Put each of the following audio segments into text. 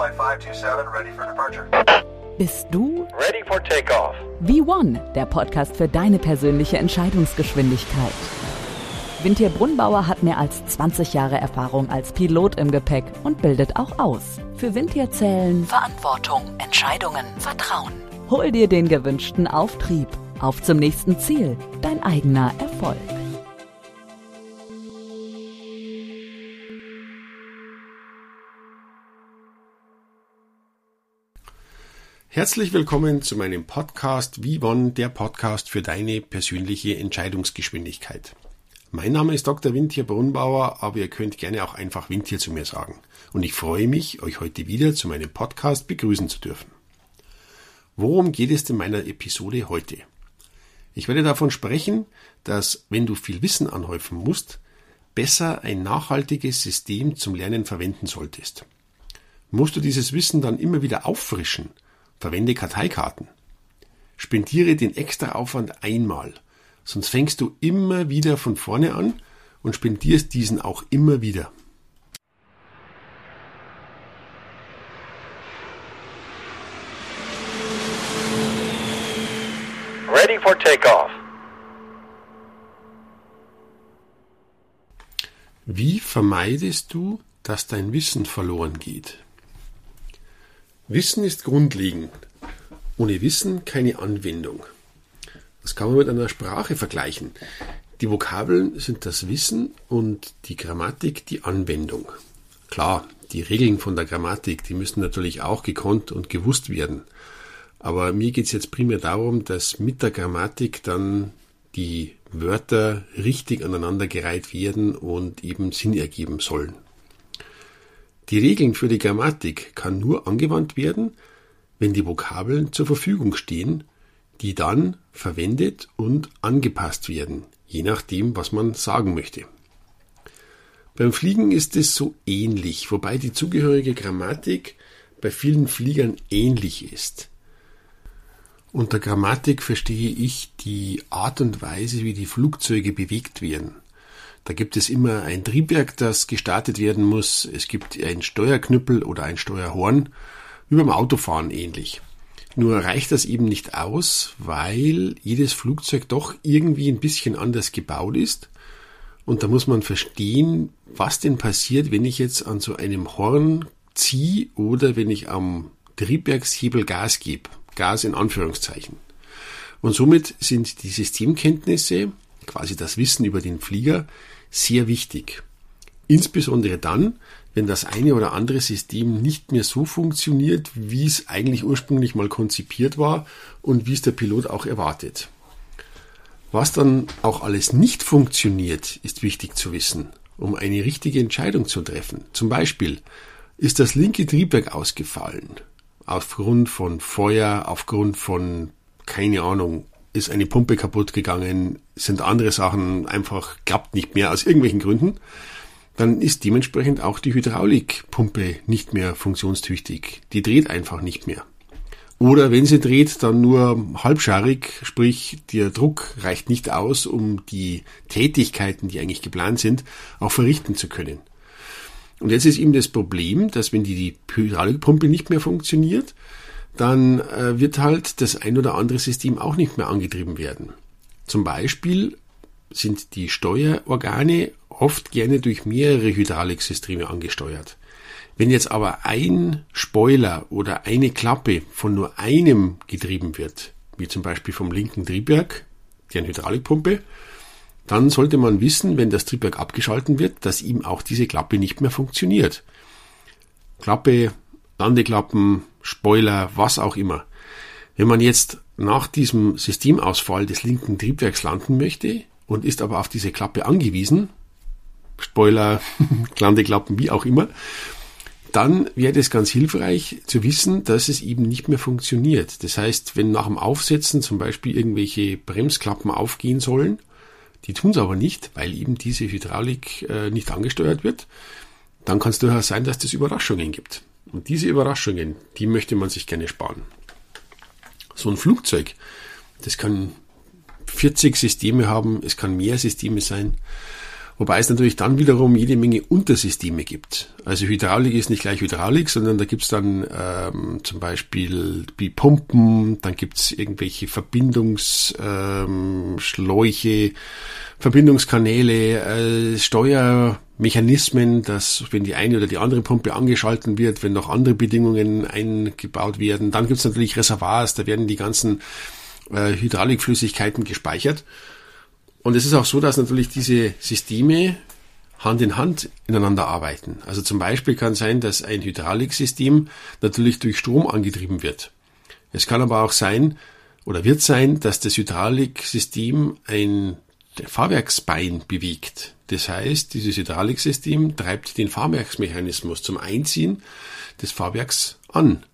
Flight 527 ready for departure. Bist du Ready for takeoff. V1, der Podcast für deine persönliche Entscheidungsgeschwindigkeit? Vintier Brunnbauer hat mehr als 20 Jahre Erfahrung als Pilot im Gepäck und bildet auch aus. Für Vintier zählen Verantwortung, Entscheidungen, Vertrauen. Hol dir den gewünschten Auftrieb. Auf zum nächsten Ziel, dein eigener Erfolg. Herzlich willkommen zu meinem Podcast Vivon, der Podcast für deine persönliche Entscheidungsgeschwindigkeit. Mein Name ist Dr. Windtier Brunnbauer, aber ihr könnt gerne auch einfach Windtier zu mir sagen. Und ich freue mich, euch heute wieder zu meinem Podcast begrüßen zu dürfen. Worum geht es in meiner Episode heute? Ich werde davon sprechen, dass wenn du viel Wissen anhäufen musst, besser ein nachhaltiges System zum Lernen verwenden solltest. Musst du dieses Wissen dann immer wieder auffrischen, Verwende Karteikarten. Spendiere den extra Aufwand einmal, sonst fängst du immer wieder von vorne an und spendierst diesen auch immer wieder. Ready for takeoff. Wie vermeidest du, dass dein Wissen verloren geht? Wissen ist grundlegend. Ohne Wissen keine Anwendung. Das kann man mit einer Sprache vergleichen. Die Vokabeln sind das Wissen und die Grammatik die Anwendung. Klar, die Regeln von der Grammatik, die müssen natürlich auch gekonnt und gewusst werden. Aber mir geht es jetzt primär darum, dass mit der Grammatik dann die Wörter richtig aneinandergereiht werden und eben Sinn ergeben sollen. Die Regeln für die Grammatik kann nur angewandt werden, wenn die Vokabeln zur Verfügung stehen, die dann verwendet und angepasst werden, je nachdem, was man sagen möchte. Beim Fliegen ist es so ähnlich, wobei die zugehörige Grammatik bei vielen Fliegern ähnlich ist. Unter Grammatik verstehe ich die Art und Weise, wie die Flugzeuge bewegt werden. Da gibt es immer ein Triebwerk, das gestartet werden muss. Es gibt ein Steuerknüppel oder ein Steuerhorn, wie beim Autofahren ähnlich. Nur reicht das eben nicht aus, weil jedes Flugzeug doch irgendwie ein bisschen anders gebaut ist. Und da muss man verstehen, was denn passiert, wenn ich jetzt an so einem Horn ziehe oder wenn ich am Triebwerkshebel Gas gebe. Gas in Anführungszeichen. Und somit sind die Systemkenntnisse quasi das Wissen über den Flieger, sehr wichtig. Insbesondere dann, wenn das eine oder andere System nicht mehr so funktioniert, wie es eigentlich ursprünglich mal konzipiert war und wie es der Pilot auch erwartet. Was dann auch alles nicht funktioniert, ist wichtig zu wissen, um eine richtige Entscheidung zu treffen. Zum Beispiel ist das linke Triebwerk ausgefallen, aufgrund von Feuer, aufgrund von, keine Ahnung, ist eine Pumpe kaputt gegangen, sind andere Sachen einfach klappt nicht mehr aus irgendwelchen Gründen, dann ist dementsprechend auch die Hydraulikpumpe nicht mehr funktionstüchtig. Die dreht einfach nicht mehr. Oder wenn sie dreht, dann nur halbscharig, sprich der Druck reicht nicht aus, um die Tätigkeiten, die eigentlich geplant sind, auch verrichten zu können. Und jetzt ist eben das Problem, dass wenn die, die Hydraulikpumpe nicht mehr funktioniert, dann äh, wird halt das ein oder andere System auch nicht mehr angetrieben werden. Zum Beispiel sind die Steuerorgane oft gerne durch mehrere Hydrauliksysteme angesteuert. Wenn jetzt aber ein Spoiler oder eine Klappe von nur einem getrieben wird, wie zum Beispiel vom linken Triebwerk, deren Hydraulikpumpe, dann sollte man wissen, wenn das Triebwerk abgeschalten wird, dass ihm auch diese Klappe nicht mehr funktioniert. Klappe, Landeklappen, Spoiler, was auch immer. Wenn man jetzt nach diesem Systemausfall des linken Triebwerks landen möchte und ist aber auf diese Klappe angewiesen, Spoiler, Landeklappen, wie auch immer, dann wäre es ganz hilfreich zu wissen, dass es eben nicht mehr funktioniert. Das heißt, wenn nach dem Aufsetzen zum Beispiel irgendwelche Bremsklappen aufgehen sollen, die tun es aber nicht, weil eben diese Hydraulik äh, nicht angesteuert wird, dann kann es durchaus sein, dass es Überraschungen gibt. Und diese Überraschungen, die möchte man sich gerne sparen. So ein Flugzeug, das kann 40 Systeme haben, es kann mehr Systeme sein. Wobei es natürlich dann wiederum jede Menge Untersysteme gibt. Also Hydraulik ist nicht gleich Hydraulik, sondern da gibt's dann ähm, zum Beispiel die Pumpen, dann gibt's irgendwelche Verbindungsschläuche, ähm, Verbindungskanäle, äh, Steuermechanismen, dass wenn die eine oder die andere Pumpe angeschalten wird, wenn noch andere Bedingungen eingebaut werden. Dann gibt's natürlich Reservoirs, da werden die ganzen äh, Hydraulikflüssigkeiten gespeichert. Und es ist auch so, dass natürlich diese Systeme Hand in Hand ineinander arbeiten. Also zum Beispiel kann sein, dass ein Hydrauliksystem natürlich durch Strom angetrieben wird. Es kann aber auch sein oder wird sein, dass das Hydrauliksystem ein Fahrwerksbein bewegt. Das heißt, dieses Hydrauliksystem treibt den Fahrwerksmechanismus zum Einziehen des Fahrwerks an.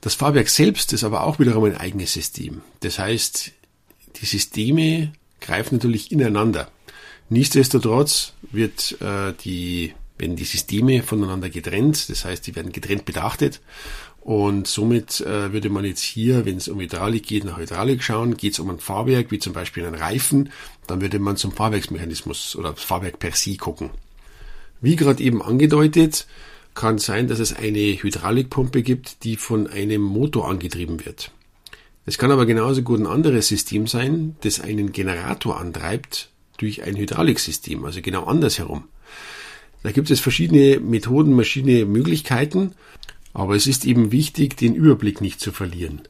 Das Fahrwerk selbst ist aber auch wiederum ein eigenes System. Das heißt, die Systeme greifen natürlich ineinander. Nichtsdestotrotz wird äh, die, werden die Systeme voneinander getrennt, das heißt, die werden getrennt betrachtet. Und somit äh, würde man jetzt hier, wenn es um Hydraulik geht, nach Hydraulik schauen. Geht es um ein Fahrwerk, wie zum Beispiel einen Reifen, dann würde man zum Fahrwerksmechanismus oder Fahrwerk per se gucken. Wie gerade eben angedeutet, kann sein, dass es eine Hydraulikpumpe gibt, die von einem Motor angetrieben wird. Es kann aber genauso gut ein anderes System sein, das einen Generator antreibt durch ein Hydrauliksystem, also genau andersherum. Da gibt es verschiedene Methoden, verschiedene Möglichkeiten, aber es ist eben wichtig, den Überblick nicht zu verlieren.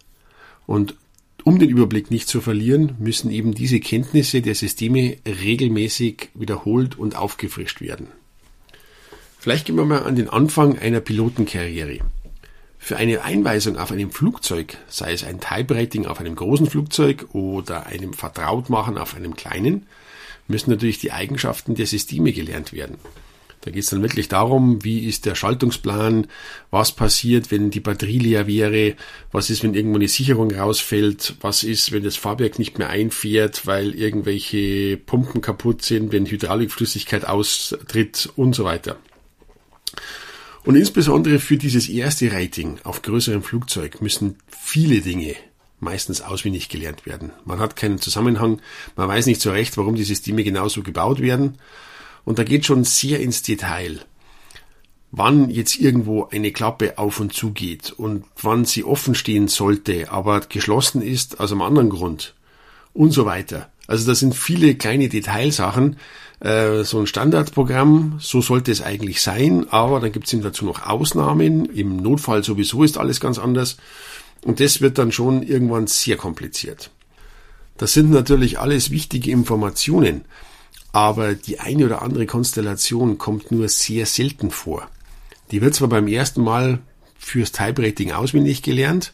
Und um den Überblick nicht zu verlieren, müssen eben diese Kenntnisse der Systeme regelmäßig wiederholt und aufgefrischt werden. Vielleicht gehen wir mal an den Anfang einer Pilotenkarriere. Für eine Einweisung auf einem Flugzeug, sei es ein Type-Rating auf einem großen Flugzeug oder einem Vertrautmachen auf einem kleinen, müssen natürlich die Eigenschaften der Systeme gelernt werden. Da geht es dann wirklich darum, wie ist der Schaltungsplan, was passiert, wenn die Batterie leer wäre, was ist, wenn irgendwo eine Sicherung rausfällt, was ist, wenn das Fahrwerk nicht mehr einfährt, weil irgendwelche Pumpen kaputt sind, wenn Hydraulikflüssigkeit austritt und so weiter. Und insbesondere für dieses erste Rating auf größerem Flugzeug müssen viele Dinge meistens auswendig gelernt werden. Man hat keinen Zusammenhang, man weiß nicht so recht, warum die Systeme genauso gebaut werden. Und da geht schon sehr ins Detail, wann jetzt irgendwo eine Klappe auf und zu geht und wann sie offen stehen sollte, aber geschlossen ist aus einem anderen Grund und so weiter. Also das sind viele kleine Detailsachen, äh, so ein Standardprogramm, so sollte es eigentlich sein, aber dann gibt es dazu noch Ausnahmen. Im Notfall sowieso ist alles ganz anders. Und das wird dann schon irgendwann sehr kompliziert. Das sind natürlich alles wichtige Informationen, aber die eine oder andere Konstellation kommt nur sehr selten vor. Die wird zwar beim ersten Mal fürs Type-Rating auswendig gelernt,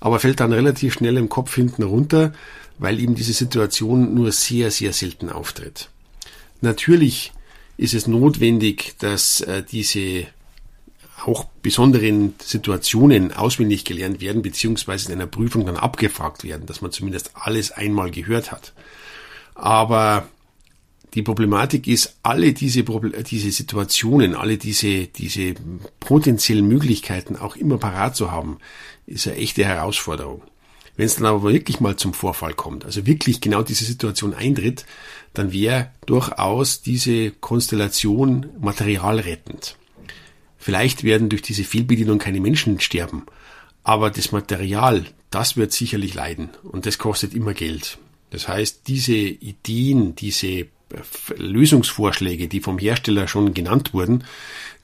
aber fällt dann relativ schnell im Kopf hinten runter, weil eben diese Situation nur sehr, sehr selten auftritt. Natürlich ist es notwendig, dass äh, diese auch besonderen Situationen auswendig gelernt werden, beziehungsweise in einer Prüfung dann abgefragt werden, dass man zumindest alles einmal gehört hat. Aber die Problematik ist, alle diese, diese Situationen, alle diese, diese potenziellen Möglichkeiten auch immer parat zu haben, ist eine echte Herausforderung. Wenn es dann aber wirklich mal zum Vorfall kommt, also wirklich genau diese Situation eintritt, dann wäre durchaus diese Konstellation materialrettend. Vielleicht werden durch diese Fehlbedienung keine Menschen sterben, aber das Material, das wird sicherlich leiden und das kostet immer Geld. Das heißt, diese Ideen, diese Lösungsvorschläge, die vom Hersteller schon genannt wurden,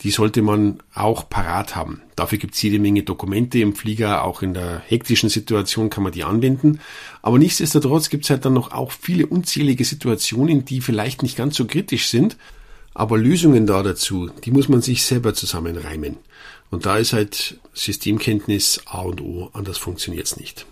die sollte man auch parat haben. Dafür gibt es jede Menge Dokumente im Flieger, auch in der hektischen Situation kann man die anwenden. Aber nichtsdestotrotz gibt es halt dann noch auch viele unzählige Situationen, die vielleicht nicht ganz so kritisch sind, aber Lösungen da dazu, die muss man sich selber zusammenreimen. Und da ist halt Systemkenntnis A und O, anders funktioniert's nicht.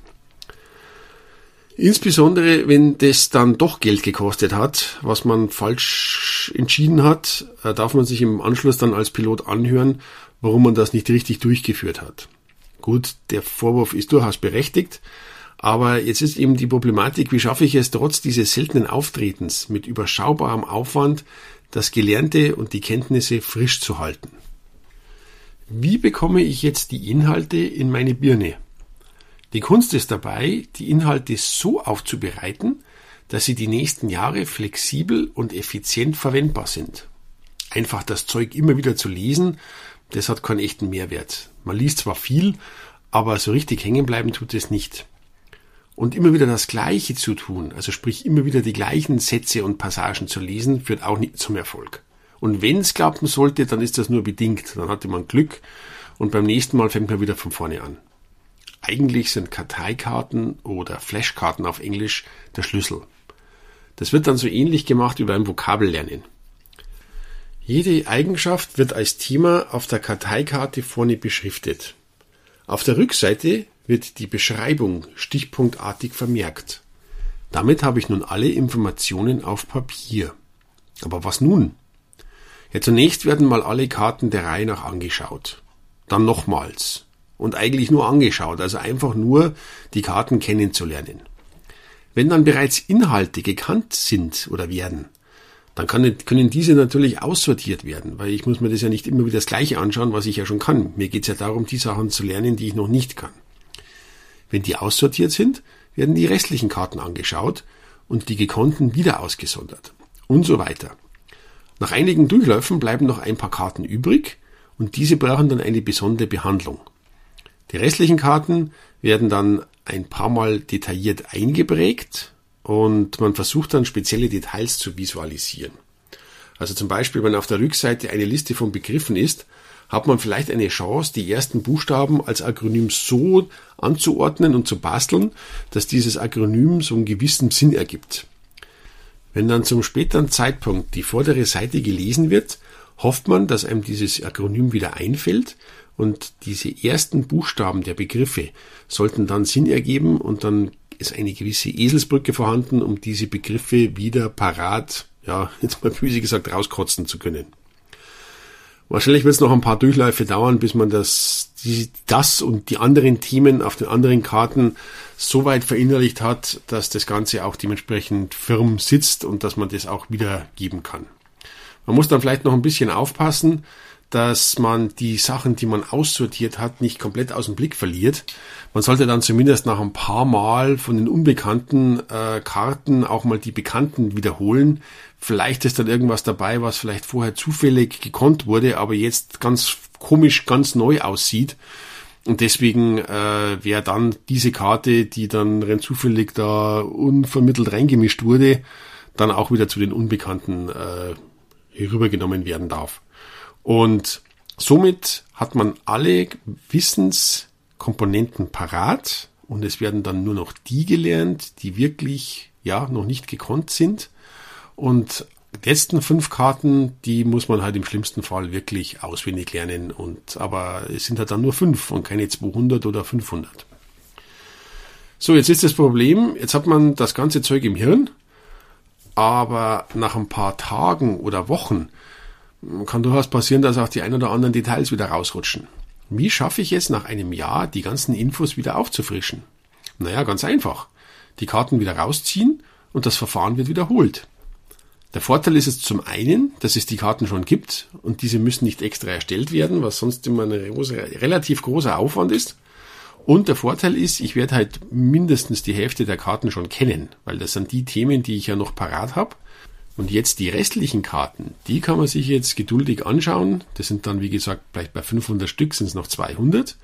Insbesondere, wenn das dann doch Geld gekostet hat, was man falsch entschieden hat, äh, darf man sich im Anschluss dann als Pilot anhören, warum man das nicht richtig durchgeführt hat. Gut, der Vorwurf ist durchaus berechtigt, aber jetzt ist eben die Problematik, wie schaffe ich es trotz dieses seltenen Auftretens mit überschaubarem Aufwand, das Gelernte und die Kenntnisse frisch zu halten. Wie bekomme ich jetzt die Inhalte in meine Birne? Die Kunst ist dabei, die Inhalte so aufzubereiten, dass sie die nächsten Jahre flexibel und effizient verwendbar sind. Einfach das Zeug immer wieder zu lesen, das hat keinen echten Mehrwert. Man liest zwar viel, aber so richtig hängen bleiben tut es nicht. Und immer wieder das Gleiche zu tun, also sprich immer wieder die gleichen Sätze und Passagen zu lesen, führt auch nicht zum Erfolg. Und wenn es klappen sollte, dann ist das nur bedingt. Dann hatte man Glück und beim nächsten Mal fängt man wieder von vorne an. Eigentlich sind Karteikarten oder Flashkarten auf Englisch der Schlüssel. Das wird dann so ähnlich gemacht wie beim Vokabellernen. Jede Eigenschaft wird als Thema auf der Karteikarte vorne beschriftet. Auf der Rückseite wird die Beschreibung stichpunktartig vermerkt. Damit habe ich nun alle Informationen auf Papier. Aber was nun? Ja, zunächst werden mal alle Karten der Reihe nach angeschaut. Dann nochmals. Und eigentlich nur angeschaut, also einfach nur die Karten kennenzulernen. Wenn dann bereits Inhalte gekannt sind oder werden, dann können diese natürlich aussortiert werden, weil ich muss mir das ja nicht immer wieder das Gleiche anschauen, was ich ja schon kann. Mir geht es ja darum, die Sachen zu lernen, die ich noch nicht kann. Wenn die aussortiert sind, werden die restlichen Karten angeschaut und die gekonnten wieder ausgesondert und so weiter. Nach einigen Durchläufen bleiben noch ein paar Karten übrig und diese brauchen dann eine besondere Behandlung. Die restlichen Karten werden dann ein paar Mal detailliert eingeprägt und man versucht dann spezielle Details zu visualisieren. Also zum Beispiel, wenn auf der Rückseite eine Liste von Begriffen ist, hat man vielleicht eine Chance, die ersten Buchstaben als Akronym so anzuordnen und zu basteln, dass dieses Akronym so einen gewissen Sinn ergibt. Wenn dann zum späteren Zeitpunkt die vordere Seite gelesen wird, hofft man, dass einem dieses Akronym wieder einfällt und diese ersten Buchstaben der Begriffe sollten dann Sinn ergeben und dann ist eine gewisse Eselsbrücke vorhanden, um diese Begriffe wieder parat, ja, jetzt mal böse gesagt, rauskotzen zu können. Wahrscheinlich wird es noch ein paar Durchläufe dauern, bis man das, das und die anderen Themen auf den anderen Karten so weit verinnerlicht hat, dass das Ganze auch dementsprechend firm sitzt und dass man das auch wiedergeben kann. Man muss dann vielleicht noch ein bisschen aufpassen, dass man die Sachen, die man aussortiert hat, nicht komplett aus dem Blick verliert. Man sollte dann zumindest nach ein paar Mal von den unbekannten äh, Karten auch mal die bekannten wiederholen. Vielleicht ist dann irgendwas dabei, was vielleicht vorher zufällig gekonnt wurde, aber jetzt ganz komisch, ganz neu aussieht. Und deswegen äh, wäre dann diese Karte, die dann rein zufällig da unvermittelt reingemischt wurde, dann auch wieder zu den Unbekannten äh, herübergenommen werden darf. Und somit hat man alle Wissenskomponenten parat und es werden dann nur noch die gelernt, die wirklich ja noch nicht gekonnt sind. Und die letzten fünf Karten, die muss man halt im schlimmsten Fall wirklich auswendig lernen. Und aber es sind halt dann nur fünf und keine 200 oder 500. So, jetzt ist das Problem, jetzt hat man das ganze Zeug im Hirn, aber nach ein paar Tagen oder Wochen kann durchaus passieren, dass auch die ein oder anderen Details wieder rausrutschen. Wie schaffe ich es nach einem Jahr, die ganzen Infos wieder aufzufrischen? Naja, ganz einfach. Die Karten wieder rausziehen und das Verfahren wird wiederholt. Der Vorteil ist es zum einen, dass es die Karten schon gibt und diese müssen nicht extra erstellt werden, was sonst immer ein relativ großer Aufwand ist. Und der Vorteil ist, ich werde halt mindestens die Hälfte der Karten schon kennen, weil das sind die Themen, die ich ja noch parat habe. Und jetzt die restlichen Karten, die kann man sich jetzt geduldig anschauen. Das sind dann, wie gesagt, vielleicht bei 500 Stück sind es noch 200.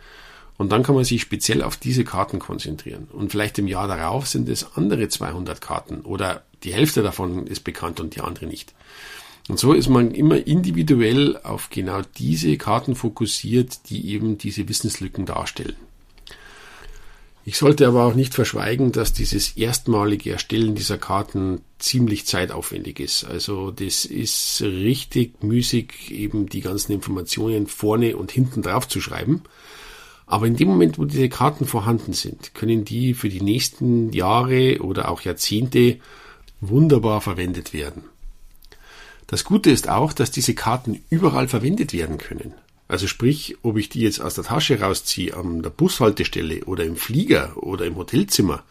Und dann kann man sich speziell auf diese Karten konzentrieren. Und vielleicht im Jahr darauf sind es andere 200 Karten oder die Hälfte davon ist bekannt und die andere nicht. Und so ist man immer individuell auf genau diese Karten fokussiert, die eben diese Wissenslücken darstellen. Ich sollte aber auch nicht verschweigen, dass dieses erstmalige Erstellen dieser Karten ziemlich zeitaufwendig ist. Also das ist richtig müßig, eben die ganzen Informationen vorne und hinten drauf zu schreiben. Aber in dem Moment, wo diese Karten vorhanden sind, können die für die nächsten Jahre oder auch Jahrzehnte wunderbar verwendet werden. Das Gute ist auch, dass diese Karten überall verwendet werden können. Also sprich, ob ich die jetzt aus der Tasche rausziehe, an der Bushaltestelle oder im Flieger oder im Hotelzimmer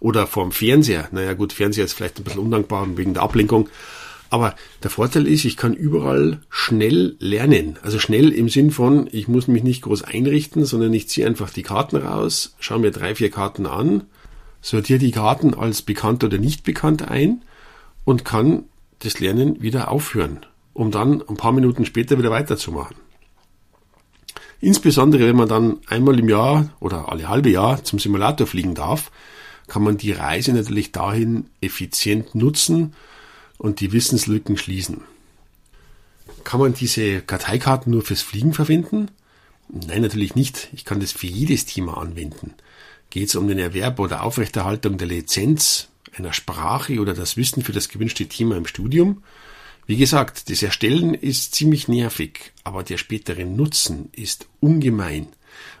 oder vorm Fernseher. Naja gut, Fernseher ist vielleicht ein bisschen undankbar wegen der Ablenkung. Aber der Vorteil ist, ich kann überall schnell lernen. Also schnell im Sinn von, ich muss mich nicht groß einrichten, sondern ich ziehe einfach die Karten raus, schaue mir drei, vier Karten an, sortiere die Karten als bekannt oder nicht bekannt ein und kann das Lernen wieder aufhören, um dann ein paar Minuten später wieder weiterzumachen. Insbesondere wenn man dann einmal im Jahr oder alle halbe Jahr zum Simulator fliegen darf, kann man die Reise natürlich dahin effizient nutzen und die Wissenslücken schließen. Kann man diese Karteikarten nur fürs Fliegen verwenden? Nein, natürlich nicht. Ich kann das für jedes Thema anwenden. Geht es um den Erwerb oder Aufrechterhaltung der Lizenz einer Sprache oder das Wissen für das gewünschte Thema im Studium? Wie gesagt, das Erstellen ist ziemlich nervig, aber der spätere Nutzen ist ungemein.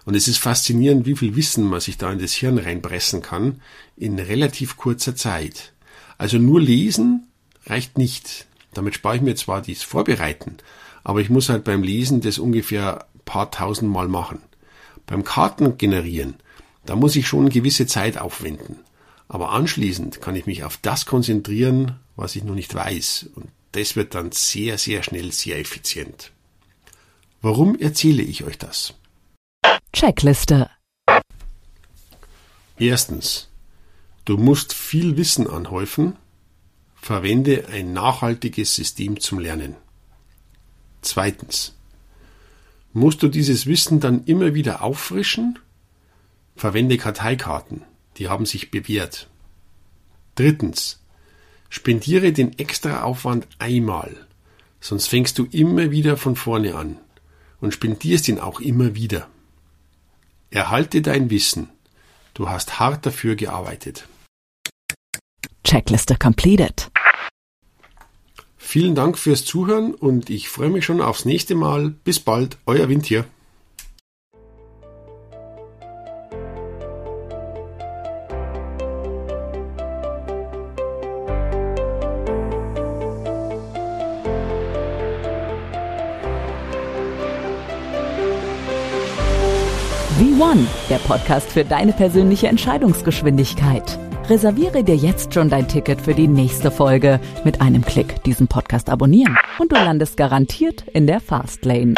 Und es ist faszinierend, wie viel Wissen man sich da in das Hirn reinpressen kann in relativ kurzer Zeit. Also nur lesen reicht nicht. Damit spare ich mir zwar dies Vorbereiten, aber ich muss halt beim Lesen das ungefähr paar tausend Mal machen. Beim Karten generieren, da muss ich schon gewisse Zeit aufwenden. Aber anschließend kann ich mich auf das konzentrieren, was ich noch nicht weiß. Und das wird dann sehr, sehr schnell sehr effizient. Warum erzähle ich euch das? Checkliste. Erstens. Du musst viel Wissen anhäufen. Verwende ein nachhaltiges System zum Lernen. Zweitens. Musst du dieses Wissen dann immer wieder auffrischen? Verwende Karteikarten. Die haben sich bewährt. Drittens. Spendiere den Extraaufwand einmal, sonst fängst du immer wieder von vorne an und spendierst ihn auch immer wieder. Erhalte dein Wissen. Du hast hart dafür gearbeitet. Checkliste completed. Vielen Dank fürs Zuhören und ich freue mich schon aufs nächste Mal. Bis bald, euer Wind hier. V1, der Podcast für deine persönliche Entscheidungsgeschwindigkeit. Reserviere dir jetzt schon dein Ticket für die nächste Folge. Mit einem Klick diesen Podcast abonnieren und du landest garantiert in der Fastlane.